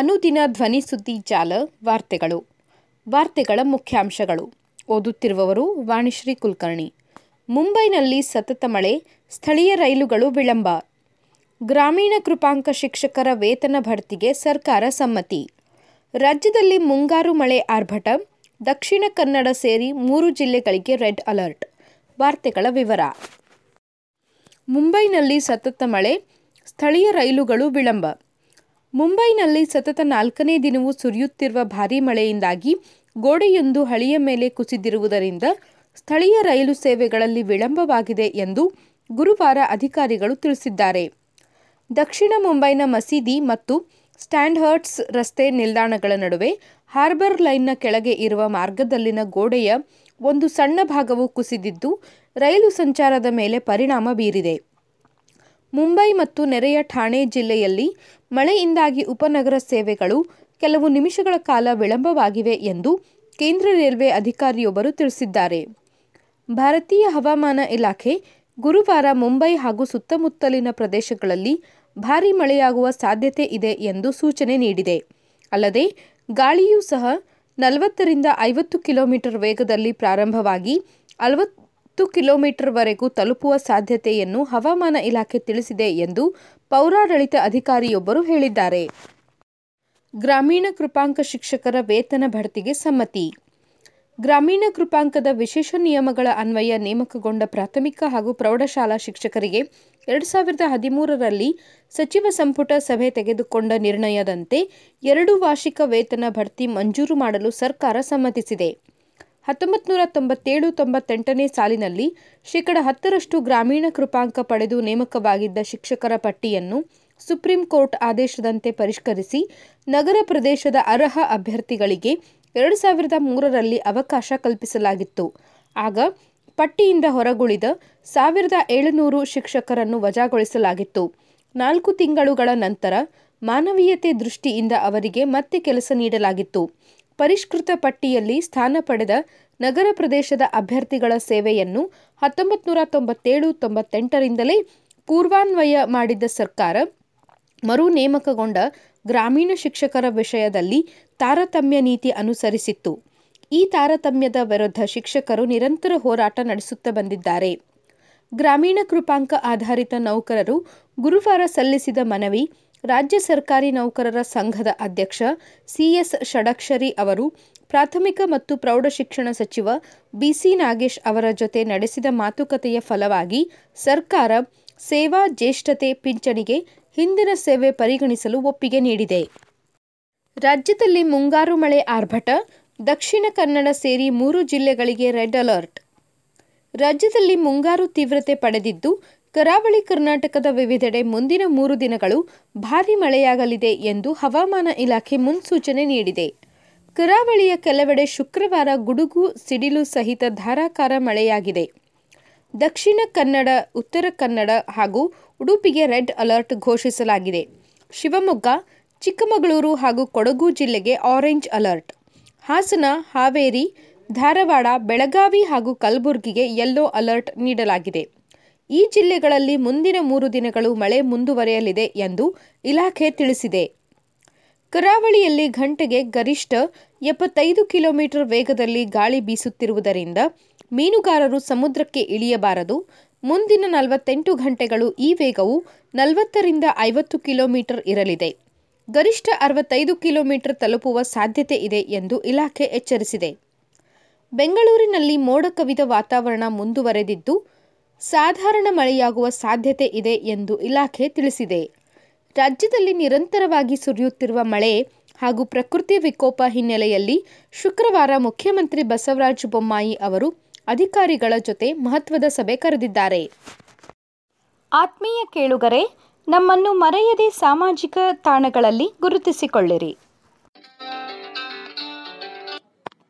ಅನುದಿನ ಧ್ವನಿ ಸುದ್ದಿ ಜಾಲ, ವಾರ್ತೆಗಳು. ವಾರ್ತೆಗಳ ಮುಖ್ಯಾಂಶಗಳು. ಓದುತ್ತಿರುವವರು ವಾಣಿಶ್ರೀ ಕುಲಕರ್ಣಿ. ಮುಂಬೈನಲ್ಲಿ ಸತತ ಮಳೆ, ಸ್ಥಳೀಯ ರೈಲುಗಳು ವಿಳಂಬ. ಗ್ರಾಮೀಣ ಕೃಪಾಂಕ ಶಿಕ್ಷಕರ ವೇತನ ಭರ್ತಿಗೆ ಸರ್ಕಾರ ಸಮ್ಮತಿ. ರಾಜ್ಯದಲ್ಲಿ ಮುಂಗಾರು ಮಳೆ ಆರ್ಭಟ, ದಕ್ಷಿಣ ಕನ್ನಡ ಸೇರಿ ಮೂರು ಜಿಲ್ಲೆಗಳಿಗೆ ರೆಡ್ ಅಲರ್ಟ್. ವಾರ್ತೆಗಳ ವಿವರ. ಮುಂಬೈನಲ್ಲಿ ಸತತ ಮಳೆ, ಸ್ಥಳೀಯ ರೈಲುಗಳು ವಿಳಂಬ. ಮುಂಬೈನಲ್ಲಿ ಸತತ ನಾಲ್ಕನೇ ದಿನವೂ ಸುರಿಯುತ್ತಿರುವ ಭಾರೀ ಮಳೆಯಿಂದಾಗಿ ಗೋಡೆಯೊಂದು ಹಳಿಯ ಮೇಲೆ ಕುಸಿದಿರುವುದರಿಂದ ಸ್ಥಳೀಯ ರೈಲು ಸೇವೆಗಳಲ್ಲಿ ವಿಳಂಬವಾಗಿದೆ ಎಂದು ಗುರುವಾರ ಅಧಿಕಾರಿಗಳು ತಿಳಿಸಿದ್ದಾರೆ. ದಕ್ಷಿಣ ಮುಂಬೈನ ಮಸೀದಿ ಮತ್ತು ಸ್ಟ್ಯಾಂಡ್ಹರ್ಟ್ಸ್ ರಸ್ತೆ ನಿಲ್ದಾಣಗಳ ನಡುವೆ ಹಾರ್ಬರ್ ಲೈನ್ನ ಕೆಳಗೆ ಇರುವ ಮಾರ್ಗದಲ್ಲಿನ ಗೋಡೆಯ ಒಂದು ಸಣ್ಣ ಭಾಗವು ಕುಸಿದಿದ್ದು, ರೈಲು ಸಂಚಾರದ ಮೇಲೆ ಪರಿಣಾಮ ಬೀರಿದೆ. ಮುಂಬೈ ಮತ್ತು ನೆರೆಯ ಠಾಣೆ ಜಿಲ್ಲೆಯಲ್ಲಿ ಮಳೆಯಿಂದಾಗಿ ಉಪನಗರ ಸೇವೆಗಳು ಕೆಲವು ನಿಮಿಷಗಳ ಕಾಲ ವಿಳಂಬವಾಗಿವೆ ಎಂದು ಕೇಂದ್ರ ರೈಲ್ವೆ ಅಧಿಕಾರಿಯೊಬ್ಬರು ತಿಳಿಸಿದ್ದಾರೆ. ಭಾರತೀಯ ಹವಾಮಾನ ಇಲಾಖೆ ಗುರುವಾರ ಮುಂಬೈ ಹಾಗೂ ಸುತ್ತಮುತ್ತಲಿನ ಪ್ರದೇಶಗಳಲ್ಲಿ ಭಾರೀ ಮಳೆಯಾಗುವ ಸಾಧ್ಯತೆ ಇದೆ ಎಂದು ಸೂಚನೆ ನೀಡಿದೆ. ಅಲ್ಲದೆ, ಗಾಳಿಯೂ ಸಹ ನಲವತ್ತರಿಂದ ಐವತ್ತು ಕಿಲೋಮೀಟರ್ ವೇಗದಲ್ಲಿ ಪ್ರಾರಂಭವಾಗಿ ಅರವತ್ತು ಕಿಲೋಮೀಟರ್ವರೆಗೂ ತಲುಪುವ ಸಾಧ್ಯತೆಯನ್ನು ಹವಾಮಾನ ಇಲಾಖೆ ತಿಳಿಸಿದೆ ಎಂದು ಪೌರಾಡಳಿತ ಅಧಿಕಾರಿಯೊಬ್ಬರು ಹೇಳಿದ್ದಾರೆ. ಗ್ರಾಮೀಣ ಕೃಪಾಂಕ ಶಿಕ್ಷಕರ ವೇತನ ಬಡ್ತಿಗೆ ಸಮ್ಮತಿ. ಗ್ರಾಮೀಣ ಕೃಪಾಂಕದ ವಿಶೇಷ ನಿಯಮಗಳ ಅನ್ವಯ ನೇಮಕಗೊಂಡ ಪ್ರಾಥಮಿಕ ಹಾಗೂ ಪ್ರೌಢಶಾಲಾ ಶಿಕ್ಷಕರಿಗೆ ಎರಡು ಸಾವಿರದ ಹದಿಮೂರರಲ್ಲಿ ಸಚಿವ ಸಂಪುಟ ಸಭೆ ತೆಗೆದುಕೊಂಡ ನಿರ್ಣಯದಂತೆ ಎರಡು ವಾರ್ಷಿಕ ವೇತನ ಬಡ್ತಿ ಮಂಜೂರು ಮಾಡಲು ಸರ್ಕಾರ ಸಮ್ಮತಿಸಿದೆ. ಹತ್ತೊಂಬತ್ತು ನೂರ ತೊಂಬತ್ತೇಳು ತೊಂಬತ್ತೆಂಟನೇ ಸಾಲಿನಲ್ಲಿ ಶೇಕಡ ಹತ್ತರಷ್ಟು ಗ್ರಾಮೀಣ ಕೃಪಾಂಕ ಪಡೆದು ನೇಮಕವಾಗಿದ್ದ ಶಿಕ್ಷಕರ ಪಟ್ಟಿಯನ್ನು ಸುಪ್ರೀಂ ಕೋರ್ಟ್ ಆದೇಶದಂತೆ ಪರಿಷ್ಕರಿಸಿ ನಗರ ಪ್ರದೇಶದ ಅರ್ಹ ಅಭ್ಯರ್ಥಿಗಳಿಗೆ ಎರಡು ಸಾವಿರದ ಮೂರರಲ್ಲಿ ಅವಕಾಶ ಕಲ್ಪಿಸಲಾಗಿತ್ತು. ಆಗ ಪಟ್ಟಿಯಿಂದ ಹೊರಗುಳಿದ ಸಾವಿರದ ಏಳುನೂರು ಶಿಕ್ಷಕರನ್ನು ವಜಾಗೊಳಿಸಲಾಗಿತ್ತು. ನಾಲ್ಕು ತಿಂಗಳುಗಳ ನಂತರ ಮಾನವೀಯತೆ ದೃಷ್ಟಿಯಿಂದ ಅವರಿಗೆ ಮತ್ತೆ ಕೆಲಸ ನೀಡಲಾಗಿತ್ತು. ಪರಿಷ್ಕೃತ ಪಟ್ಟಿಯಲ್ಲಿ ಸ್ಥಾನ ಪಡೆದ ನಗರ ಪ್ರದೇಶದ ಅಭ್ಯರ್ಥಿಗಳ ಸೇವೆಯನ್ನು ಹತ್ತೊಂಬತ್ತು ನೂರ ತೊಂಬತ್ತೇಳು, ತೊಂಬತ್ತೆಂಟರಿಂದಲೇ ಪೂರ್ವಾನ್ವಯ ಮಾಡಿದ್ದ ಸರ್ಕಾರ ಮರು ನೇಮಕಗೊಂಡ ಗ್ರಾಮೀಣ ಶಿಕ್ಷಕರ ವಿಷಯದಲ್ಲಿ ತಾರತಮ್ಯ ನೀತಿ ಅನುಸರಿಸಿತ್ತು. ಈ ತಾರತಮ್ಯದ ವಿರುದ್ಧ ಶಿಕ್ಷಕರು ನಿರಂತರ ಹೋರಾಟ ನಡೆಸುತ್ತಾ ಬಂದಿದ್ದಾರೆ. ಗ್ರಾಮೀಣ ಕೃಪಾಂಕ ಆಧಾರಿತ ನೌಕರರು ಗುರುವಾರ ಸಲ್ಲಿಸಿದ ಮನವಿ ರಾಜ್ಯ ಸರ್ಕಾರಿ ನೌಕರರ ಸಂಘದ ಅಧ್ಯಕ್ಷ ಸಿಎಸ್ ಷಡಕ್ಷರಿ ಅವರು, ಪ್ರಾಥಮಿಕ ಮತ್ತು ಪ್ರೌಢಶಿಕ್ಷಣ ಸಚಿವ ಬಿಸಿ ನಾಗೇಶ್ ಅವರ ಜೊತೆ ನಡೆಸಿದ ಮಾತುಕತೆಯ ಫಲವಾಗಿ ಸರ್ಕಾರ ಸೇವಾ ಜ್ಯೇಷ್ಠತೆ ಪಿಂಚಣಿಗೆ ಹಿಂದಿನ ಸೇವೆ ಪರಿಗಣಿಸಲು ಒಪ್ಪಿಗೆ ನೀಡಿದೆ. ರಾಜ್ಯದಲ್ಲಿ ಮುಂಗಾರು ಮಳೆ ಆರ್ಭಟ, ದಕ್ಷಿಣ ಕನ್ನಡ ಸೇರಿ ಮೂರು ಜಿಲ್ಲೆಗಳಿಗೆ ರೆಡ್ ಅಲರ್ಟ್. ರಾಜ್ಯದಲ್ಲಿ ಮುಂಗಾರು ತೀವ್ರತೆ ಪಡೆದಿದ್ದು ಕರಾವಳಿ ಕರ್ನಾಟಕದ ವಿವಿಧೆಡೆ ಮುಂದಿನ ಮೂರು ದಿನಗಳು ಭಾರೀ ಮಳೆಯಾಗಲಿದೆ ಎಂದು ಹವಾಮಾನ ಇಲಾಖೆ ಮುನ್ಸೂಚನೆ ನೀಡಿದೆ. ಕರಾವಳಿಯ ಕೆಲವೆಡೆ ಶುಕ್ರವಾರ ಗುಡುಗು, ಸಿಡಿಲು ಸಹಿತ ಧಾರಾಕಾರ ಮಳೆಯಾಗಿದೆ. ದಕ್ಷಿಣ ಕನ್ನಡ, ಉತ್ತರ ಕನ್ನಡ ಹಾಗೂ ಉಡುಪಿಗೆ ರೆಡ್ ಅಲರ್ಟ್ ಘೋಷಿಸಲಾಗಿದೆ. ಶಿವಮೊಗ್ಗ, ಚಿಕ್ಕಮಗಳೂರು ಹಾಗೂ ಕೊಡಗು ಜಿಲ್ಲೆಗೆ ಆರೆಂಜ್ ಅಲರ್ಟ್. ಹಾಸನ, ಹಾವೇರಿ, ಧಾರವಾಡ, ಬೆಳಗಾವಿ ಹಾಗೂ ಕಲಬುರಗಿಗೆ ಯೆಲ್ಲೋ ಅಲರ್ಟ್ ನೀಡಲಾಗಿದೆ. ಈ ಜಿಲ್ಲೆಗಳಲ್ಲಿ ಮುಂದಿನ ಮೂರು ದಿನಗಳು ಮಳೆ ಮುಂದುವರೆಯಲಿದೆ ಎಂದು ಇಲಾಖೆ ತಿಳಿಸಿದೆ. ಕರಾವಳಿಯಲ್ಲಿ ಗಂಟೆಗೆ ಗರಿಷ್ಠ ಎಪ್ಪತ್ತೈದು ಕಿಲೋಮೀಟರ್ ವೇಗದಲ್ಲಿ ಗಾಳಿ ಬೀಸುತ್ತಿರುವುದರಿಂದ ಮೀನುಗಾರರು ಸಮುದ್ರಕ್ಕೆ ಇಳಿಯಬಾರದು. ಮುಂದಿನ ನಲವತ್ತೆಂಟು ಗಂಟೆಗಳು ಈ ವೇಗವು ನಲವತ್ತರಿಂದ ಐವತ್ತು ಕಿಲೋಮೀಟರ್ ಇರಲಿದೆ. ಗರಿಷ್ಠ ಅರವತ್ತೈದು ಕಿಲೋಮೀಟರ್ ತಲುಪುವ ಸಾಧ್ಯತೆ ಇದೆ ಎಂದು ಇಲಾಖೆ ಎಚ್ಚರಿಸಿದೆ. ಬೆಂಗಳೂರಿನಲ್ಲಿ ಮೋಡ ಕವಿದ ವಾತಾವರಣ ಮುಂದುವರೆದಿದ್ದು ಸಾಧಾರಣ ಮಳೆಯಾಗುವ ಸಾಧ್ಯತೆ ಇದೆ ಎಂದು ಇಲಾಖೆ ತಿಳಿಸಿದೆ. ರಾಜ್ಯದಲ್ಲಿ ನಿರಂತರವಾಗಿ ಸುರಿಯುತ್ತಿರುವ ಮಳೆ ಹಾಗೂ ಪ್ರಕೃತಿ ವಿಕೋಪ ಹಿನ್ನೆಲೆಯಲ್ಲಿ ಶುಕ್ರವಾರ ಮುಖ್ಯಮಂತ್ರಿ ಬಸವರಾಜ ಬೊಮ್ಮಾಯಿ ಅವರು ಅಧಿಕಾರಿಗಳ ಜೊತೆ ಮಹತ್ವದ ಸಭೆ ಕರೆದಿದ್ದಾರೆ. ಆತ್ಮೀಯ ಕೇಳುಗರೆ, ನಮ್ಮನ್ನು ಮರೆಯದೆ ಸಾಮಾಜಿಕ ತಾಣಗಳಲ್ಲಿ ಗುರುತಿಸಿಕೊಳ್ಳಿರಿ.